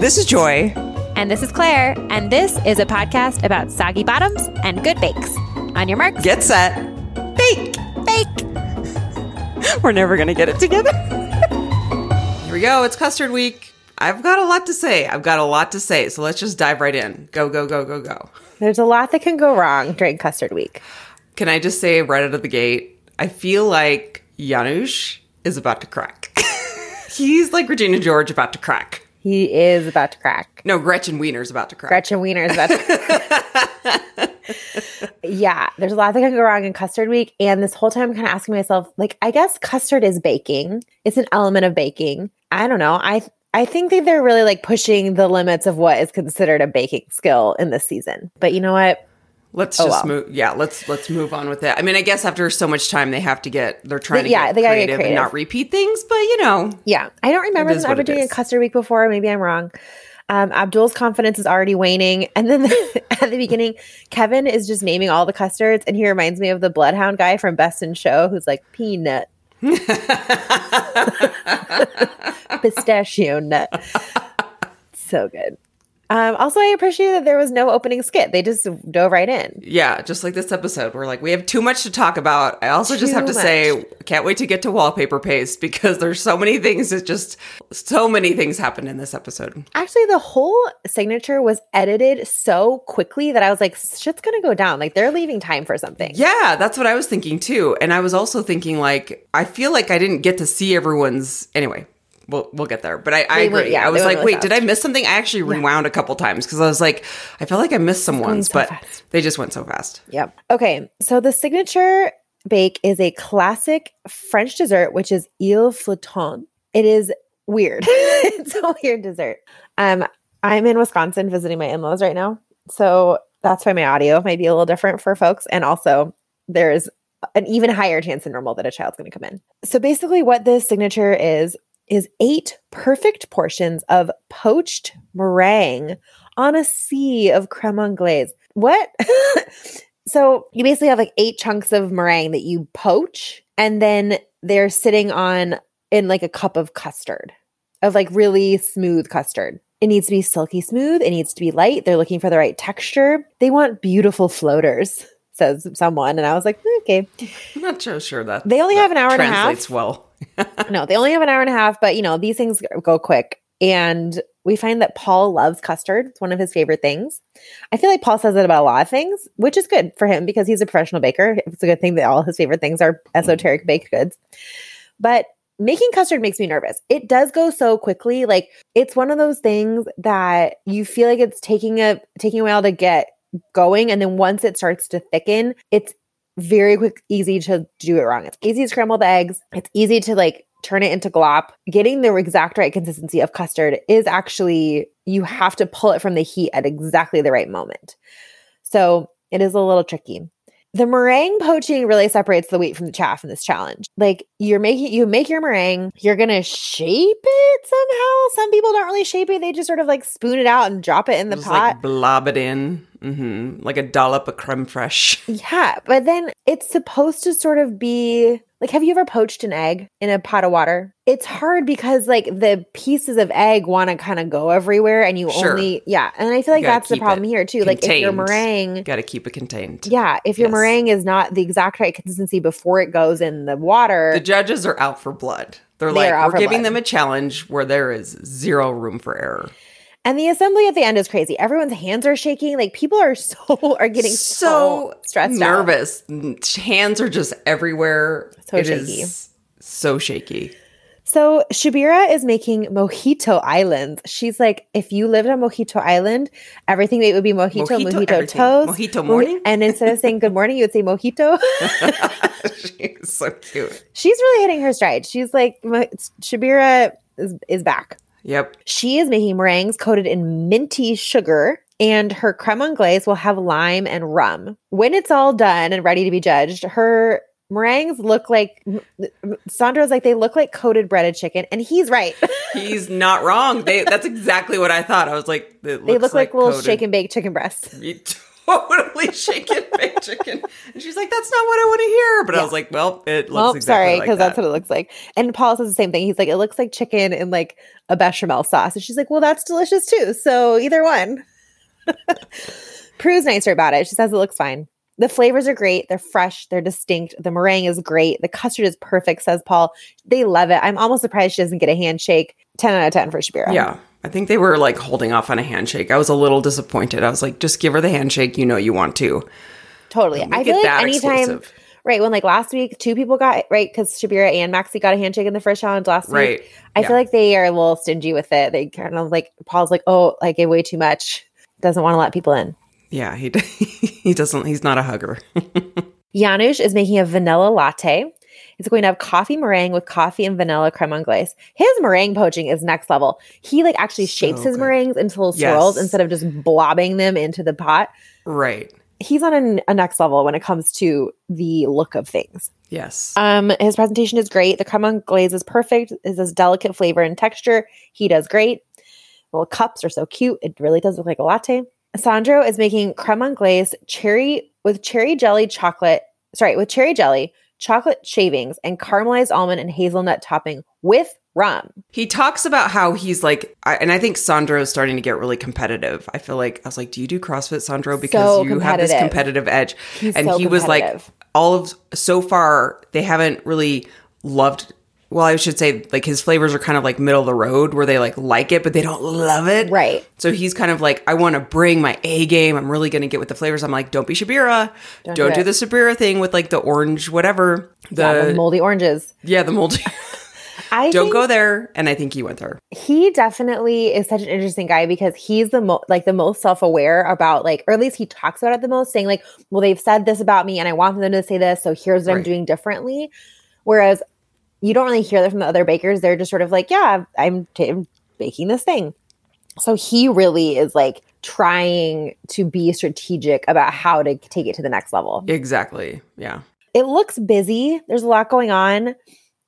This is Joy. And this is Claire, and this is a podcast about soggy bottoms and good bakes. On your marks, Get set. Bake. bake. We're never going to get it together. Here we go. It's custard week. I've got a lot to say. I've got a lot to say. So let's just dive right in. Go, go, go, go, go. There's a lot that can go wrong during custard week. Can I just say right out of the gate, I feel like Janusz is about to crack. He's like Regina George about to crack. He is about to crack. No, Gretchen Wieners about to crack. Gretchen Wiener is about to Yeah, there's a lot that can go wrong in custard week. And this whole time I'm kind of asking myself, like, I guess custard is baking. It's an element of baking. I don't know. I I think that they're really like pushing the limits of what is considered a baking skill in this season. But you know what? Let's Oh, just well. move. Yeah, let's let's move on with it. I mean, I guess after so much time, they have to get. They're trying to Yeah, get they gotta get creative, and not repeat things. But you know, Yeah, I don't remember them ever doing a is. custard week before. Maybe I'm wrong. Um, Abdul's confidence is already waning, and then at the beginning, Kevin is just naming all the custards, and he reminds me of the Bloodhound guy from Best in Show, who's like peanut, pistachio nut. so good. Um, also, I appreciate that there was no opening skit; they just dove right in. yeah, just like this episode, we're like, we have too much to talk about. I also just have to say, can't wait to get to wallpaper paste because there's so many things. That just so many things happened in this episode. Actually, the whole signature was edited so quickly that I was like, "Shit's gonna go down." Like they're leaving time for something. Yeah, that's what I was thinking too. And I was also thinking like, I feel like I didn't get to see everyone's anyway. We'll, we'll get there, but I, I agree. went- yeah, I was like, really wait, did. I miss something? I actually rewound a couple times because I was like, I felt like I missed some ones, so but fast. they just went so fast. Yep. Okay. So the signature bake is a classic French dessert, which is île flottant. It is weird. it's a weird dessert. Um, I'm in Wisconsin visiting my in-laws right now. So that's why my audio might be a little different for folks. And also there's an even higher chance than normal that a child's going to come in. So basically what this signature is is eight perfect portions of poached meringue on a sea of creme anglaise. What? so you basically have like eight chunks of meringue that you poach, and then they're sitting on in like a cup of custard, of like really smooth custard. It needs to be silky smooth. It needs to be light. They're looking for the right texture. They want beautiful floaters, says someone. And I was like, "Hmm, okay. I'm not so sure that They only that have an hour and a half. translates well. No, they only have an hour and a half, but you know, these things go quick. And we find that Paul loves custard. It's one of his favorite things. I feel like Paul says it about a lot of things, which is good for him because he's a professional baker. It's a good thing that all his favorite things are mm-hmm. esoteric baked goods. But making custard makes me nervous. It does go so quickly. Like it's one of those things that you feel like it's taking a taking a while to get going and then once it starts to thicken, it's very quick, easy to do it wrong. It's easy to scramble the eggs. It's easy to like turn it into glop. Getting the exact right consistency of custard is actually, you have to pull it from the heat at exactly the right moment. So it is a little tricky. The meringue poaching really separates the wheat from the chaff in this challenge. Like you're making, you make your meringue, you're gonna shape it somehow. Some people don't really shape it; they just sort of like spoon it out and drop it in the Just pot. like blob it in, hmm like a dollop of creme fraiche. Yeah, but then it's supposed to sort of be like have you ever poached an egg in a pot of water? It's hard because like the pieces of egg want to kind of go everywhere and you Sure. only yeah, and I feel like that's the problem here too. Like if your meringue Got to keep it contained. yeah, if your Yes. meringue is not the exact right consistency before it goes in the water, The judges are out for blood. They're They like, we're giving blood. them a challenge where there is zero room for error. And the assembly at the end is crazy. Everyone's hands are shaking. Like people are so are getting so, stressed out. nervous. Hands are just everywhere. So It is shaky. so shaky. So Syabira is making Mojito Islands. She's like, if you lived on Mojito Island, everything would be mojito, Mojito mojito, everything. toast, Mojito morning? and instead of saying good morning, you would say mojito. She's so cute. She's really hitting her stride. She's like, Syabira is, is back. Yep. She is making meringues coated in minty sugar, and her creme anglaise will have lime and rum. When it's all done and ready to be judged, her meringues look like Sandro's like they look like coated breaded chicken, and he's right. He's not wrong. They that's exactly what I thought. I was like, it they look like, little coated- shake and bake chicken breasts. Totally shaken baked chicken. And she's like, that's not what I want to hear. But I was like, well, it looks Well, exactly sorry, because that. that's what it looks like. And Paul says the same thing. He's like, it looks like chicken in like a bechamel sauce. And she's like, well, that's delicious too. So either one. Prue's nicer about it. She says it looks fine. The flavors are great. They're fresh. They're distinct. The meringue is great. The custard is perfect, says Paul. They love it. I'm almost surprised she doesn't get a handshake. 10 out of 10 for Syabira. Yeah. I think they were like holding off on a handshake. I was a little disappointed. I was like, just give her the handshake. You know you want to. Totally. I feel like that anytime, exclusive. right? When like last week, two people got right because Syabira and Maxy got a handshake in the first challenge last week. I Yeah. feel like they are a little stingy with it. They kind of like Paul's like, oh, I gave way too much. Doesn't want to let people in. Yeah, he he doesn't. He's not a hugger. Janusz is making a vanilla latte. He's going to have coffee meringue with coffee and vanilla creme anglaise. His meringue poaching is next level. He like actually So shapes his good. meringues into little swirls Yes. instead of just blobbing them into the pot. right. He's on a, a next level when it comes to the look of things. Yes. Um, his presentation is great. The creme anglaise is perfect. It's this delicate flavor and texture. He does great. Little cups are so cute. It really does look like a latte. Sandro is making creme anglaise cherry with cherry jelly chocolate. Sorry, with cherry jelly, chocolate shavings, and caramelized almond and hazelnut topping with rum. He talks about how he's like, I, and I think Sandro is starting to get really competitive. I feel like I was like, "Do you do CrossFit, Sandro?" Because So you have this competitive. edge. He's and so he was like, all of so far they haven't really loved. Well, I should say like his flavors are kind of like middle of the road, where they like like it, but they don't love it. Right. So he's kind of like, I want to bring my A game. I'm really going to get with the flavors. I'm like, don't be Syabira. Don't, do do, it. the Syabira thing with like the orange, whatever. The Yeah, the moldy oranges. Yeah, the moldy. I don't go there. And I think he went there. he definitely is such an interesting guy because he's the most like the most self-aware about like or at least he talks about it the most saying like well they've said this about me and i want them to say this so here's what i'm doing differently whereas you don't really hear that from the other bakers they're just sort of like yeah i'm, t- I'm baking this thing so he really is like trying to be strategic about how to take it to the next level Exactly. Yeah. it looks busy. There's a lot going on.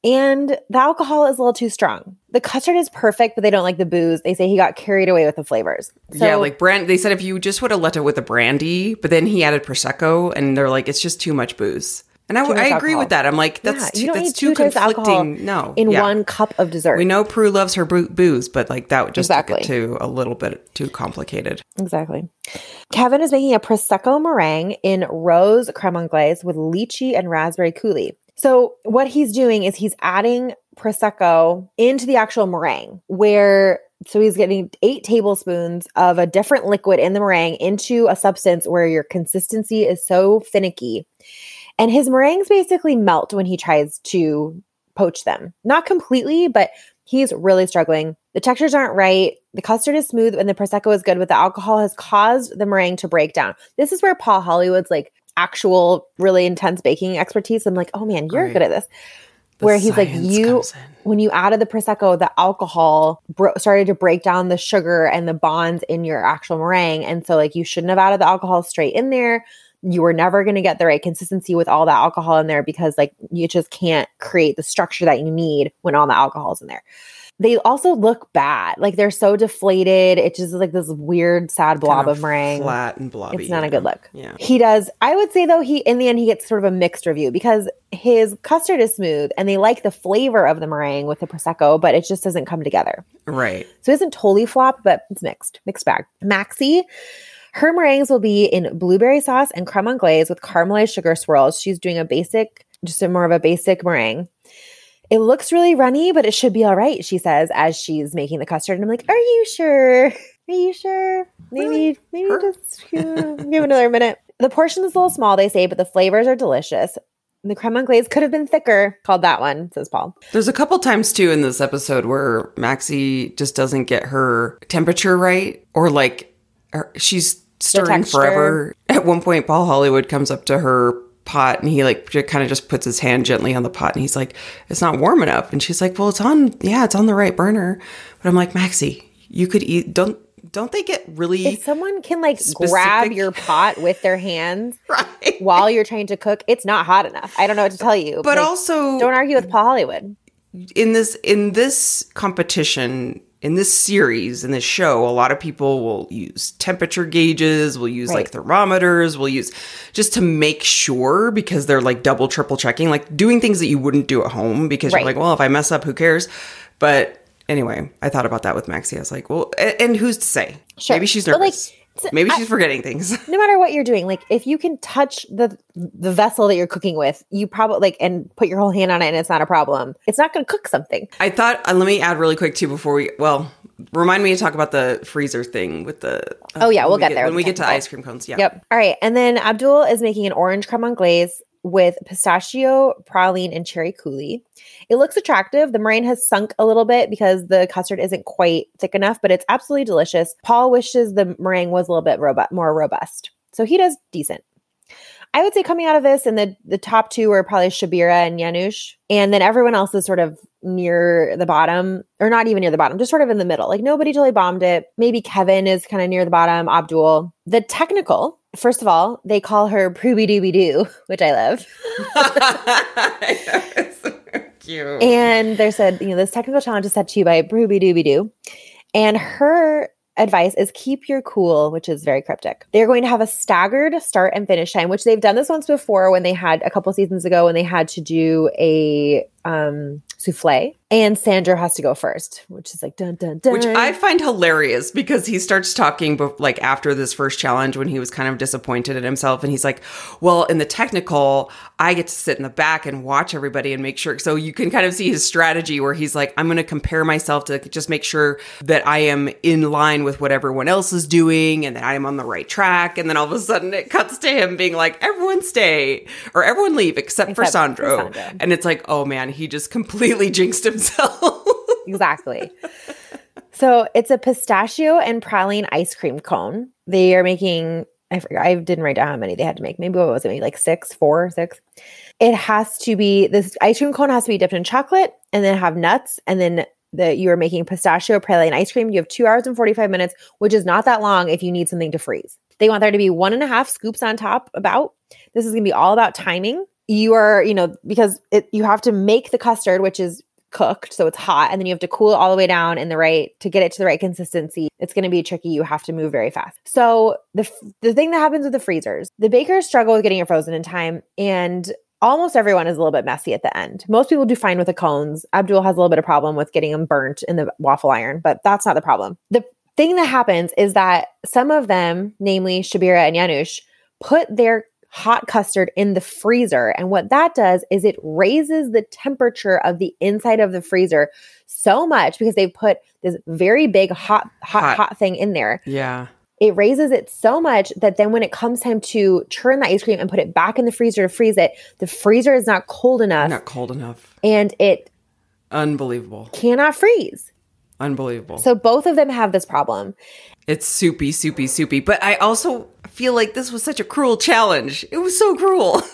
And the alcohol is a little too strong. The custard is perfect, but they don't like the booze. They say he got carried away with the flavors. So, yeah. Like brand, they said if you just would have left it with the brandy, but then he added Prosecco and they're like, it's just too much booze. And I, I agree alcohol. with that. I'm like, that's Yeah, too, that's too two types of alcohol conflicting. No. in Yeah. one cup of dessert. We know Prue loves her boo- booze, but like that would just Exactly. took it to a little bit too complicated. Exactly. Kevin is making a prosecco meringue in rose creme anglaise with lychee and raspberry coulis. So what he's doing is he's adding prosecco into the actual meringue, where so he's getting eight tablespoons of a different liquid in the meringue into a substance where your consistency is so finicky. And his meringues basically melt when he tries to poach them. Not completely, but he's really struggling. The textures aren't right. The custard is smooth and the prosecco is good, but the alcohol has caused the meringue to break down. This is where Paul Hollywood's like actual really intense baking expertise. I'm like, oh man, you're Right. good at this. The Where he's like, you when you added the prosecco, the alcohol bro- started to break down the sugar and the bonds in your actual meringue, and so like you shouldn't have added the alcohol straight in there. You were never going to get the right consistency with all the alcohol in there because like you just can't create the structure that you need when all the alcohol's in there. They also look bad, like they're so deflated. It's just like this weird, sad blob Kind of meringue. flat and blobby. It's not a good look. Yeah. He does. I would say though, he in the end he gets sort of a mixed review because his custard is smooth and they like the flavor of the meringue with the prosecco, but it just doesn't come together. Right. So it isn't totally flop, but it's mixed, mixed bag. Maxy, her meringues will be in blueberry sauce and creme anglaise with caramelized sugar swirls. She's doing a basic, just a more of a basic meringue. It looks really runny, but it should be all right, she says, as she's making the custard. And I'm like, Are you sure? Are you sure? Maybe, Really? maybe Her- just uh, give another minute. The portion is a little small, they say, but the flavors are delicious. The creme anglaise could have been thicker, called that one, says Paul. There's a couple times too in this episode where Maxy just doesn't get her temperature right, or like her, she's stirring forever. At one point, Paul Hollywood comes up to her pot and he like kind of just puts his hand gently on the pot and he's like, "It's not warm enough." And she's like, "Well, it's on. Yeah, it's on the right burner." But I'm like, Maxy, you could eat. Don't don't they get really If someone can like grab your pot with their hands right? while you're trying to cook, it's not hot enough. I don't know what to tell you. But Like, also, don't argue with Paul Hollywood. in this in this competition in this series in this show a lot of people will use temperature gauges will use like Right. thermometers will use just to make sure because they're like double triple checking like doing things that you wouldn't do at home because Right. you're like well if i mess up who cares but anyway i thought about that with Maxy i was like well a- and, who's to say Sure. maybe she's like, nervous maybe I- she's forgetting things no matter what you're doing, like if you can touch the the vessel that you're cooking with, you probably like and put your whole hand on it and it's not a problem. It's not going to cook something. I thought, uh, let me add really quick too before we, well, remind me to talk about the freezer thing with the. uh, Oh, yeah, we'll we get there When we get to ice cream cones. Yeah. Yep. All right. And then Abdul is making an orange creme anglaise with pistachio, praline, and cherry coulis. It looks attractive. The meringue has sunk a little bit because the custard isn't quite thick enough, but it's absolutely delicious. Paul wishes the meringue was a little bit robu- more robust. So he does decent. I would say coming out of this, and the the top two are probably Syabira and Janusz, and then everyone else is sort of near the bottom, or not even near the bottom, just sort of in the middle. Like nobody totally bombed it. Maybe Kevin is kind of near the bottom. Abdul. The technical, first of all, they call her Prooby Dooby Doo, which I love. So cute. And they said, you know, this technical challenge is set to you by Prooby Dooby Doo. And her advice is keep your cool, which is very cryptic. They're going to have a staggered start and finish time, which they've done this once before when they had a couple seasons ago when they had to do a um souffle. And Sandro has to go first, which is like dun dun dun. Which I find hilarious because he starts talking like after this first challenge when he was kind of disappointed in himself and he's like, "Well, in the technical, I get to sit in the back and watch everybody and make sure." So you can kind of see his strategy where he's like, "I'm going to compare myself to just make sure that I am in line with what everyone else is doing and that I am on the right track." And then all of a sudden it cuts to him being like, "Everyone stay or everyone leave except, for, Except for Sandro." Sandro. And it's like, "Oh man, he just completely jinxed himself." exactly. So it's a pistachio and praline ice cream cone. They are making. I forgot. I didn't write down how many they had to make. Maybe what was it? Maybe like six, four, six. It has to be this ice cream cone has to be dipped in chocolate and then have nuts and then the you are making pistachio praline ice cream. You have two hours and forty five minutes, which is not that long if you need something to freeze. They want there to be one and a half scoops on top. About this is going to be all about timing. You are, you know, because it, you have to make the custard, which is cooked so it's hot and then you have to cool it all the way down in the right to get it to the right consistency it's going to be tricky you have to move very fast. So the the thing that happens with the freezers the bakers struggle with getting it frozen in time and almost everyone is a little bit messy at the end. Most people do fine with the cones. Abdul has a little bit of problem with getting them burnt in the waffle iron but that's not the problem. The thing that happens is that some of them namely Syabira and Janusz put their hot custard in the freezer. And what that does is it raises the temperature of the inside of the freezer so much because they put this very big hot, hot, Hot. hot, thing in there. yeah. It raises it so much that then when it comes time to churn the ice cream and put it back in the freezer to freeze it, the freezer is not cold enough Not cold enough. and it Unbelievable. cannot freeze. Unbelievable. So both of them have this problem. It's soupy, soupy, soupy. But I also feel like this was such a cruel challenge. It was so cruel.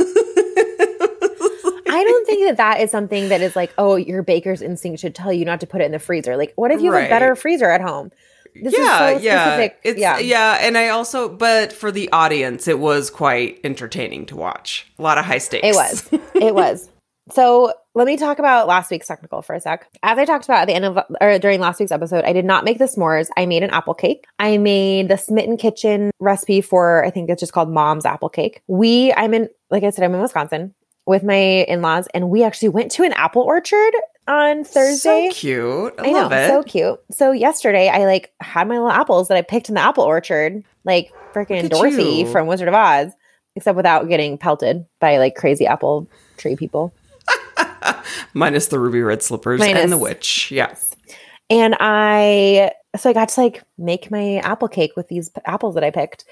I don't think that that is something that is like, oh, your baker's instinct should tell you not to put it in the freezer. Like, what if you have Right. a better freezer at home? This yeah, is so yeah. It's yeah. yeah. and I also but for the audience it was quite entertaining to watch. A lot of high stakes. It was. It was. So let me talk about last week's technical for a sec. As I talked about at the end of or during last week's episode, I did not make the s'mores. I made an apple cake. I made the Smitten Kitchen recipe for I think it's just called Mom's apple cake. We I'm in like I said I'm in Wisconsin with my in-laws and we actually went to an apple orchard on Thursday. So cute. I, I know, it. so cute. So yesterday, I like had my little apples that I picked in the apple orchard, like freaking Dorothy you. from Wizard of Oz, except without getting pelted by like crazy apple tree people. Minus the ruby red slippers Minus- and the witch. Yes. And I, so I got to like make my apple cake with these p- apples that I picked.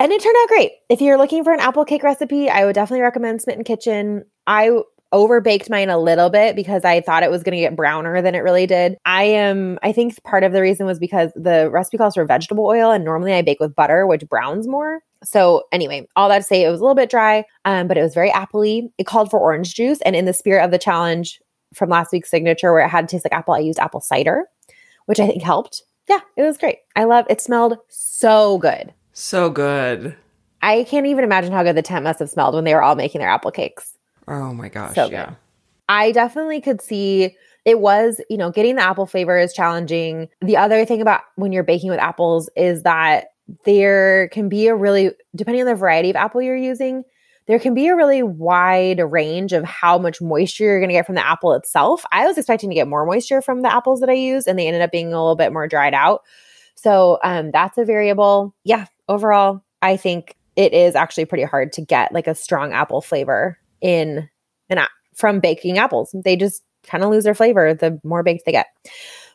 And it turned out great. If you're looking for an apple cake recipe, I would definitely recommend Smitten Kitchen. I over baked mine a little bit because I thought it was going to get browner than it really did. I am, I think part of the reason was because the recipe calls for vegetable oil, and normally I bake with butter, which browns more. So anyway, all that to say, it was a little bit dry, um, but it was very appley. It called for orange juice, and in the spirit of the challenge from last week's signature, where it had to taste like apple, I used apple cider, which I think helped. Yeah, it was great. I love. It smelled so good. So good. I can't even imagine how good the tent must have smelled when they were all making their apple cakes. Oh my gosh. So yeah. good. I definitely could see it was, you know, getting the apple flavor is challenging. The other thing about when you're baking with apples is that there can be a really, depending on the variety of apple you're using, there can be a really wide range of how much moisture you're going to get from the apple itself. I was expecting to get more moisture from the apples that I used, and they ended up being a little bit more dried out. So um, that's a variable. Yeah, overall, I think it is actually pretty hard to get like a strong apple flavor in an app from baking apples. They just kind of lose their flavor the more baked they get.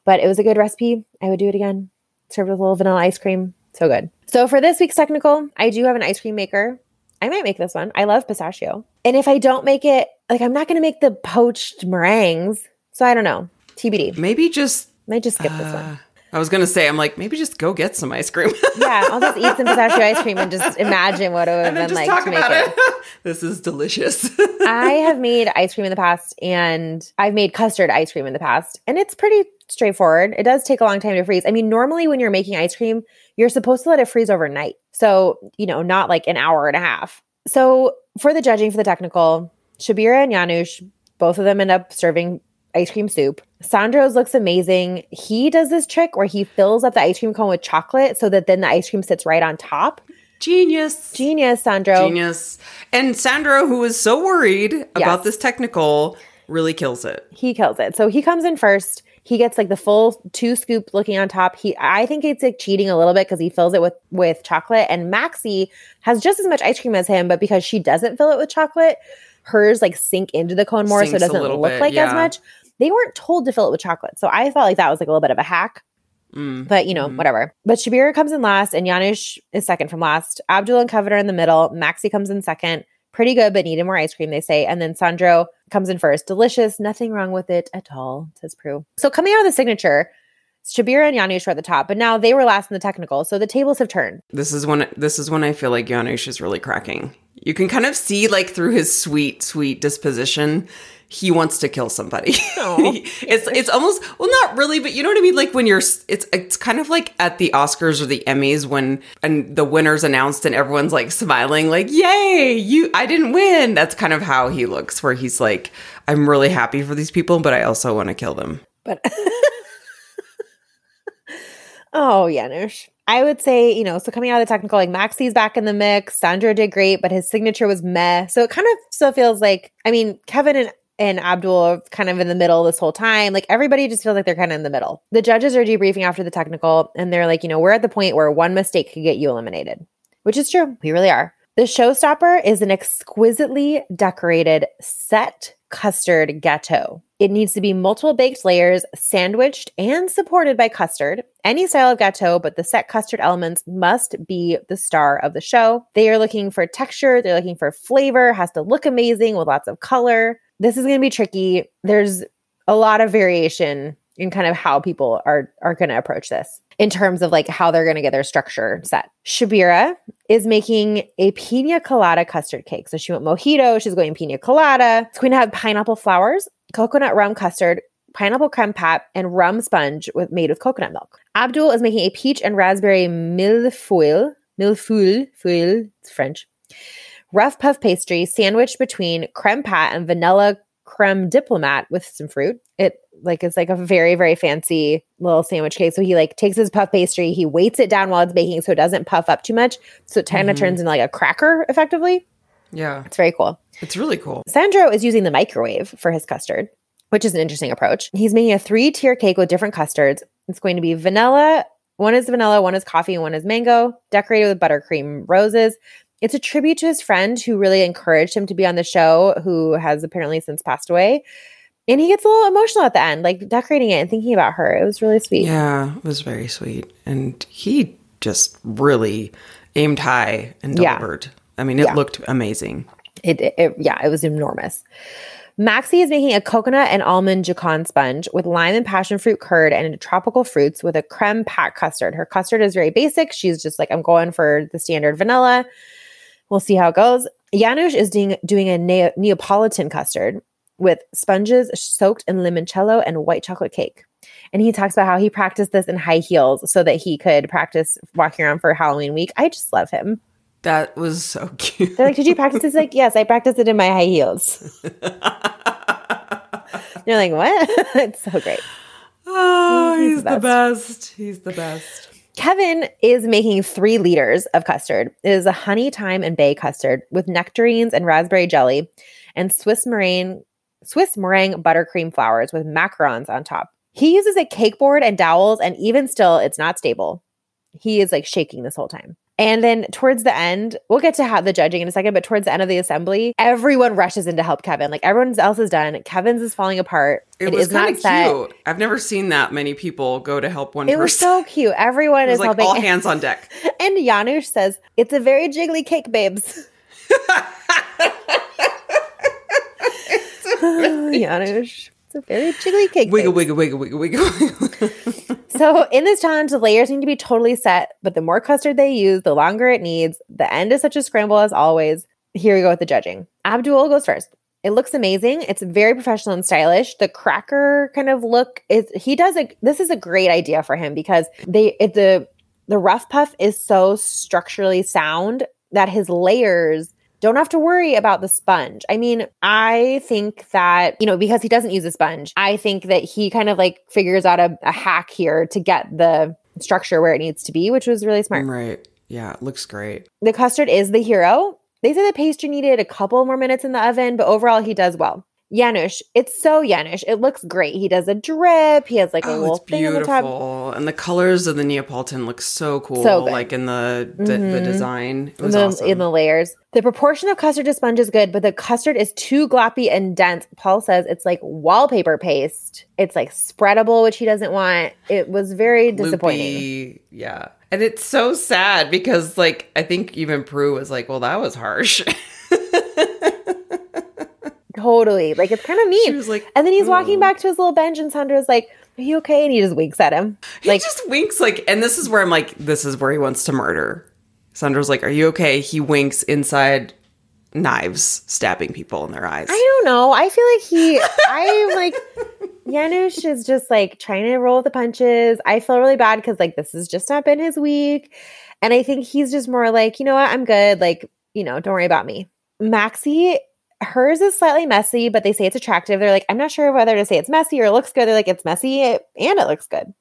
But it was a good recipe. I would do it again. Served with a little vanilla ice cream. So good. So for this week's technical, I do have an ice cream maker. I might make this one. I love pistachio. And if I don't make it, like I'm not going to make the poached meringues. So I don't know. TBD. Maybe just Might just skip this uh, one. I was gonna say, I'm like, maybe just go get some ice cream. Yeah, I'll just eat some pistachio ice cream and just imagine what it would have been like talk to make it. it. this is delicious. I have made ice cream in the past and I've made custard ice cream in the past, and it's pretty straightforward. It does take a long time to freeze. I mean, normally when you're making ice cream, you're supposed to let it freeze overnight. So, you know, not like an hour and a half. So, for the judging for the technical, Syabira and Janusz, both of them end up serving ice cream soup. Sandro's looks amazing. He does this trick where he fills up the ice cream cone with chocolate so that then the ice cream sits right on top. Genius. Genius, Sandro. Genius. And Sandro, who was so worried about Yes. this technical, really kills it. he kills it. So he comes in first. He gets like the full two scoop looking on top. He I think it's like cheating a little bit because he fills it with with chocolate. And Maxy has just as much ice cream as him, but because she doesn't fill it with chocolate, hers like sink into the cone more, so it doesn't look bit, like as much. They weren't told to fill it with chocolate, so I felt like that was like a little bit of a hack. Mm. But you know, Mhm. whatever. But Syabira comes in last, and Janusz is second from last. Abdul and Kevin are in the middle. Maxy comes in second. Pretty good, but needed more ice cream, they say. And then Sandro comes in first. Delicious, nothing wrong with it at all, says Prue. So coming out of the signature, Syabira and Janusz were at the top, but now they were last in the technical. So the tables have turned. This is when this is when I feel like Janusz is really cracking. You can kind of see like through his sweet, sweet disposition, he wants to kill somebody. It's it's almost well, not really, but you know what I mean. Like when you're, it's it's kind of like at the Oscars or the Emmys when and the winners announced and everyone's like smiling, like "Yay, you! I didn't win." That's kind of how he looks, where he's like, "I'm really happy for these people, but I also want to kill them." But oh, Janusz. I would say, you know, so coming out of the technical, like Maxy's back in the mix. Sandro did great, but his signature was meh. So it kind of still feels like, I mean, Kevin and, and Abdul are kind of in the middle this whole time. Like everybody just feels like they're kind of in the middle. The judges are debriefing after the technical and they're like, you know, we're at the point where one mistake could get you eliminated, which is true. We really are. The showstopper is an exquisitely decorated set custard gâteau. It needs to be multiple baked layers, sandwiched and supported by custard. Any style of gâteau, but the set custard elements must be the star of the show. They are looking for texture, they're looking for flavor, has to look amazing with lots of color. This is going to be tricky. There's a lot of variation in kind of how people are are going to approach this in terms of like how they're going to get their structure set. Syabira is making a pina colada custard cake. So she went mojito, she's going pina colada. It's going to have pineapple flowers, coconut rum custard, pineapple creme pat, and rum sponge with made with coconut milk. Abdul is making a peach and raspberry millefeuille, millefeuille, feuille, it's French. Rough puff pastry sandwiched between creme pat and vanilla creme diplomat with some fruit. It like is like a very very fancy little sandwich cake. So he like takes his puff pastry, he weights it down while it's baking so it doesn't puff up too much, so it kind of Mhm. turns into like a cracker effectively. Yeah, It's very cool. it's really cool. Sandro is using the microwave for his custard, which is an interesting approach. He's making a three tier cake with different custards. It's going to be vanilla. One is vanilla, one is coffee, and one is mango, decorated with buttercream roses. It's a tribute to his friend who really encouraged him to be on the show, who has apparently since passed away. And he gets a little emotional at the end, like decorating it and thinking about her. It was really sweet. Yeah, it was very sweet. And he just really aimed high and Yeah. I mean, it Yeah. looked amazing. It, it, it- yeah, it was enormous. Maxy is making a coconut and almond joconde sponge with lime and passion fruit curd and tropical fruits with a creme pat custard. Her custard is very basic. She's just like, I'm going for the standard vanilla. We'll see how it goes. Janusz is doing, doing a ne- Neapolitan custard with sponges soaked in limoncello and white chocolate cake. And he talks about how he practiced this in high heels so that he could practice walking around for Halloween week. I just love him. That was so cute. They're like, Did you practice this? Like, yes, I practiced it in my high heels. You're like, what? it's so great. Oh, He's he's, the the best. He's the best. Kevin is making three liters of custard. It is a honey, thyme, and bay custard with nectarines and raspberry jelly and Swiss meringue, Swiss meringue buttercream flowers with macarons on top. He uses a cake board and dowels, and even still, it's not stable. He is like shaking this whole time. And then towards the end, we'll get to have the judging in a second, but towards the end of the assembly, everyone rushes in to help Kevin. Like everyone else is done. Kevin's is falling apart. It, it was kind of cute. I've never seen that many people go to help one It person. was so cute. Everyone is like helping. all hands on deck. And Janusz says, It's a very jiggly cake, babes. Janusz, it's a very jiggly cake. Wiggle, wiggle, wiggle, wiggle, wiggle. So in this challenge, the layers need to be totally set, but the more custard they use, the longer it needs. The end is such a scramble as always. Here we go with the judging. Abdul goes first. It looks amazing. It's very professional and stylish. The cracker kind of look is he does a this is a great idea for him because they it, the the rough puff is so structurally sound that his layers don't have to worry about the sponge. I mean, I think that, you know, because he doesn't use a sponge, I think that he kind of like figures out a, a hack here to get the structure where it needs to be, which was really smart. right. Yeah, it looks great. The custard is the hero. They said the pastry needed a couple more minutes in the oven, but overall he does well. Janusz, it's so Janusz. It looks great. He does a drip. He has like a Oh, little thing on the top. beautiful. And the colors of the Neapolitan look so cool. So good. Like in the the, the Mhm. design. It in was the, awesome. in the layers. The proportion of custard to sponge is good, but the custard is too gloppy and dense. Paul says it's like wallpaper paste. It's like spreadable, which he doesn't want. It was very disappointing. Loopy, Yeah. And it's so sad because like I think even Prue was like, well, that was harsh. Totally. Like it's kind of she mean. was like, And then he's walking "Oh." back to his little bench, and Sandro's like, Are you okay? And he just winks at him. He Like, just winks like, and this is where I'm like, this is where he wants to murder. Sandro's like, "Are you okay?" He winks inside knives, stabbing people in their eyes. I don't know. I feel like he, I'm like, Janusz is just like trying to roll with the punches. I feel really bad because like this has just not been his week. And I think he's just more like, you know what? I'm good. Like, you know, don't worry about me. Maxy, hers is slightly messy, but they say it's attractive. They're like, I'm not sure whether to say it's messy or it looks good. They're like, it's messy and it looks good.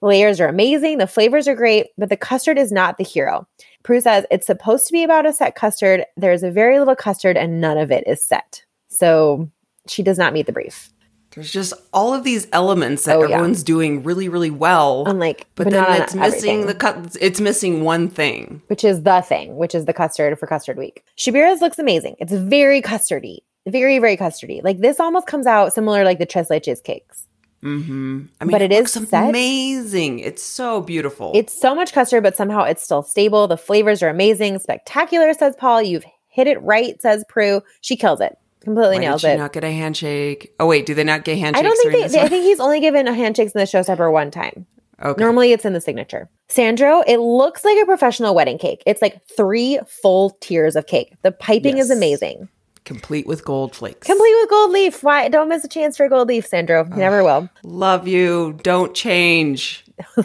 The layers are amazing. The flavors are great, but the custard is not the hero. Prue says it's supposed to be about a set custard. There's a very little custard and none of it is set. So she does not meet the brief. There's just all of these elements that Oh, yeah. everyone's doing really, really well. Unlike, but, but, then it's missing everything, the cut. It's missing one thing. which is the thing, which is the custard for custard week. Syabira's looks amazing. It's very custardy, very, very custardy. Like this almost comes out similar like the tres leches cakes. Mm-hmm. I mean, But it, it looks is amazing. It's so beautiful. It's so much custard, but somehow it's still stable. The flavors are amazing, spectacular, says Paul. You've hit it right, says Prue. She kills it. Completely Why nails did she it. not get a handshake? Oh wait, do they not get handshakes? I don't think they, they- I think he's only given a handshakes in the showstopper one time. Okay. Normally it's in the signature. Sandro, it looks like a professional wedding cake. It's like three full tiers of cake. The piping is amazing. Complete with gold flakes. Complete with gold leaf. Why don't miss a chance for a gold leaf, Sandro. You never will. Love you. Don't change.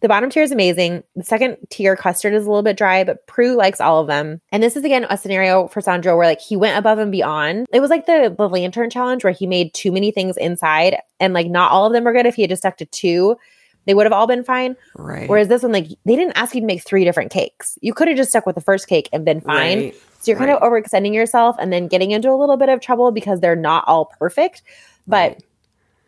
The bottom tier is amazing. The second tier custard is a little bit dry, but Prue likes all of them. And this is again a scenario for Sandro where like he went above and beyond. It was like the the lantern challenge where he made too many things inside and like not all of them were good. If he had just stuck to two, they would have all been fine. Right. Whereas this one, like they didn't ask you to make three different cakes. You could have just stuck with the first cake and been fine. Right. So you're kind of overextending yourself and then getting into a little bit of trouble because they're not all perfect. But Right.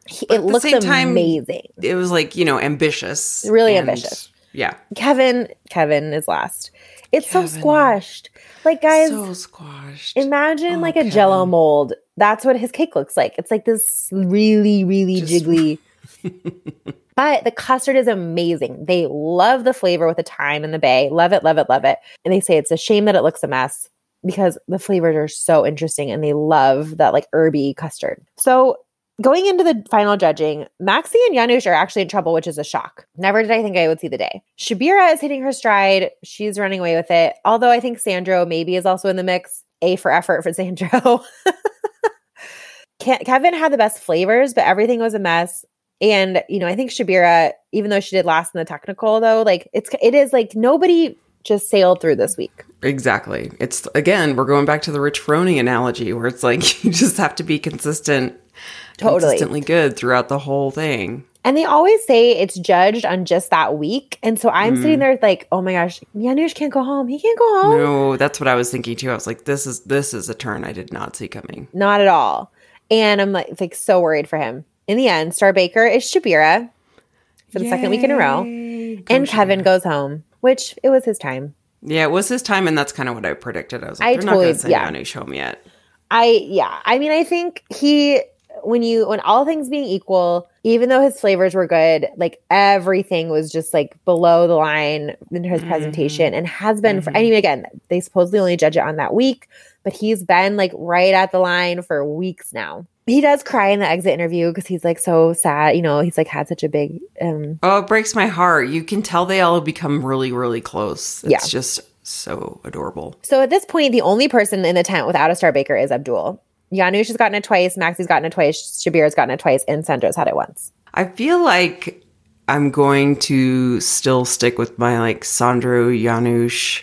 He- it looks same time, amazing. It was like you know ambitious. Really and- ambitious. Yeah. Kevin, Kevin is last. It's so squashed. Like guys, so squashed. imagine Oh, like a jello mold. That's what his cake looks like. It's like this really, really Just- jiggly. but the custard is amazing. They love the flavor with the thyme and the bay. Love it, love it, love it. And they say it's a shame that it looks a mess because the flavors are so interesting and they love that like herby custard. So going into the final judging, Maxy and Janusz are actually in trouble, which is a shock. Never did I think I would see the day. Syabira is hitting her stride. She's running away with it. Although I think Sandro maybe is also in the mix. A for effort for Sandro. Kevin had the best flavors, but everything was a mess. And you know, I think Syabira, even though she did last in the technical, though, like it's it is like nobody just sailed through this week. Exactly. It's again, we're going back to the Rich Froning analogy where it's like you just have to be consistent, Totally. consistently good throughout the whole thing. And they always say it's judged on just that week. And so I'm mm-hmm. sitting there like, oh my gosh, Janusz can't go home. He can't go home. No, that's what I was thinking too. I was like, this is this is a turn I did not see coming. Not at all. And I'm like, like so worried for him. In the end, Star Baker is Syabira for the second week in a row. Yay. And Kevin goes home, which it was his time. Yeah, it was his time, and that's kind of what I predicted. I was like, I they're not totally- going to send yeah. Janusz home yet. I yeah, I mean I think he when you when all things being equal, even though his flavors were good, like everything was just like below the line in his Mm-hmm. presentation and has been for I mean again, they supposedly only judge it on that week, but he's been like right at the line for weeks now. He does cry in the exit interview because he's like so sad, you know, he's like had such a big um Oh, it breaks my heart. You can tell they all have become really, really close. It's Yeah. just so adorable. So at this point, the only person in the tent without a star baker is Abdul. Janusz has gotten it twice, Maxy's gotten it twice, Shabir's gotten it twice, and Sandro's had it once. I feel like I'm going to still stick with my like Sandro, Janusz,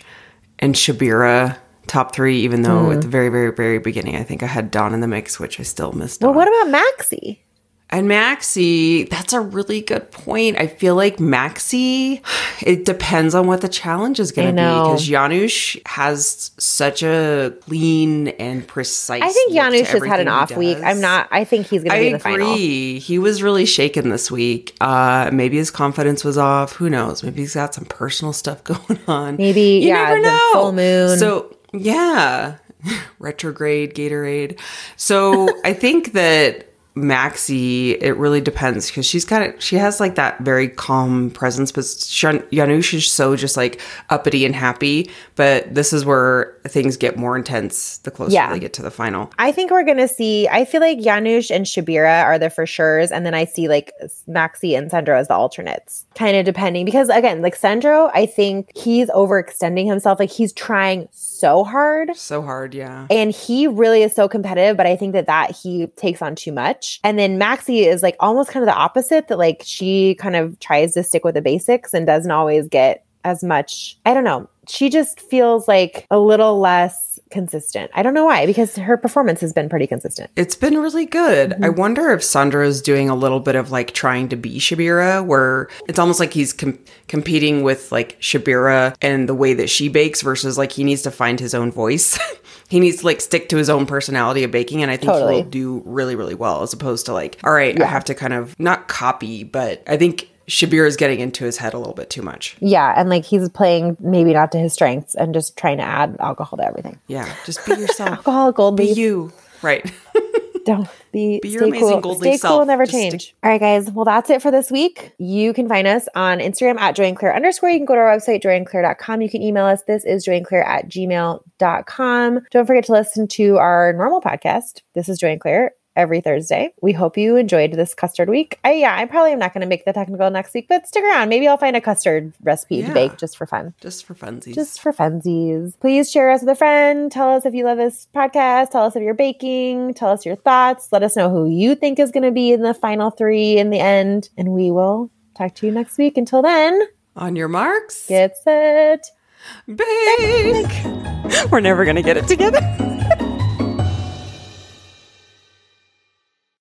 and Syabira top three, even though Hmm. at the very, very, very beginning, I think I had Dawn in the mix, which I still missed. Well, Dawn. what about Maxy? And Maxy, that's a really good point. I feel like Maxy, it depends on what the challenge is going to be because Janusz has such a clean and precise. I think Janusz has had an off week. I'm not. I think he's going to be in the final. agree. He was really shaken this week. Uh, maybe his confidence was off. Who knows? Maybe he's got some personal stuff going on. Maybe, you yeah, never the know. full moon. So yeah, retrograde Gatorade. So I think that Maxy, it really depends because she's kind of. She has like that very calm presence, but Shan- is so just like uppity and happy. But this is where things get more intense the closer Yeah. they get to the final. I think we're going to see. I feel like Janusz and Syabira are the for sure's, and then I see like Maxy and Sandro as the alternates, kind of depending. Because again, like Sandro, I think he's overextending himself. Like he's trying so hard. So hard, yeah. And he really is so competitive, but I think that that he takes on too much. And then Maxy is like almost kind of the opposite that like she kind of tries to stick with the basics and doesn't always get as much. I don't know. She just feels like a little less consistent. I don't know why because her performance has been pretty consistent. It's been really good. I Mm-hmm. wonder if Sandro is doing a little bit of like trying to be Syabira, where it's almost like he's com- competing with like Syabira and the way that she bakes versus like he needs to find his own voice. he needs to like stick to his own personality of baking. And I think Totally. he'll do really, really well as opposed to like, all right, I have to kind of not copy, but I think Shabir is getting into his head a little bit too much. Yeah, and like he's playing maybe not to his strengths and just trying to add alcohol to everything. Yeah. Just be yourself. Alcohol, gold be leaf. you. Right. Don't be, Be stay your amazing cool. gold stay leaf cool, self. never Just change. All right, guys. Well, that's it for this week. You can find us on Instagram at joyandclear underscore. You can go to our website, joyandclear.com. You can email us. This is joyandclear at gmail.com. Don't forget to listen to our normal podcast. This is Joy and Claire every Thursday. We hope you enjoyed this custard week. I, yeah, I probably am not going to make the technical next week, but stick around. Maybe I'll find a custard recipe to bake just for fun Just for funsies. just for funsies. Please share us with a friend. Tell us if you love this podcast. Tell us if you're baking. Tell us your thoughts. Let us know who you think is going to be in the final three in the end. And we will talk to you next week. Until then, On your marks. get set. bake. We're never going to get it together.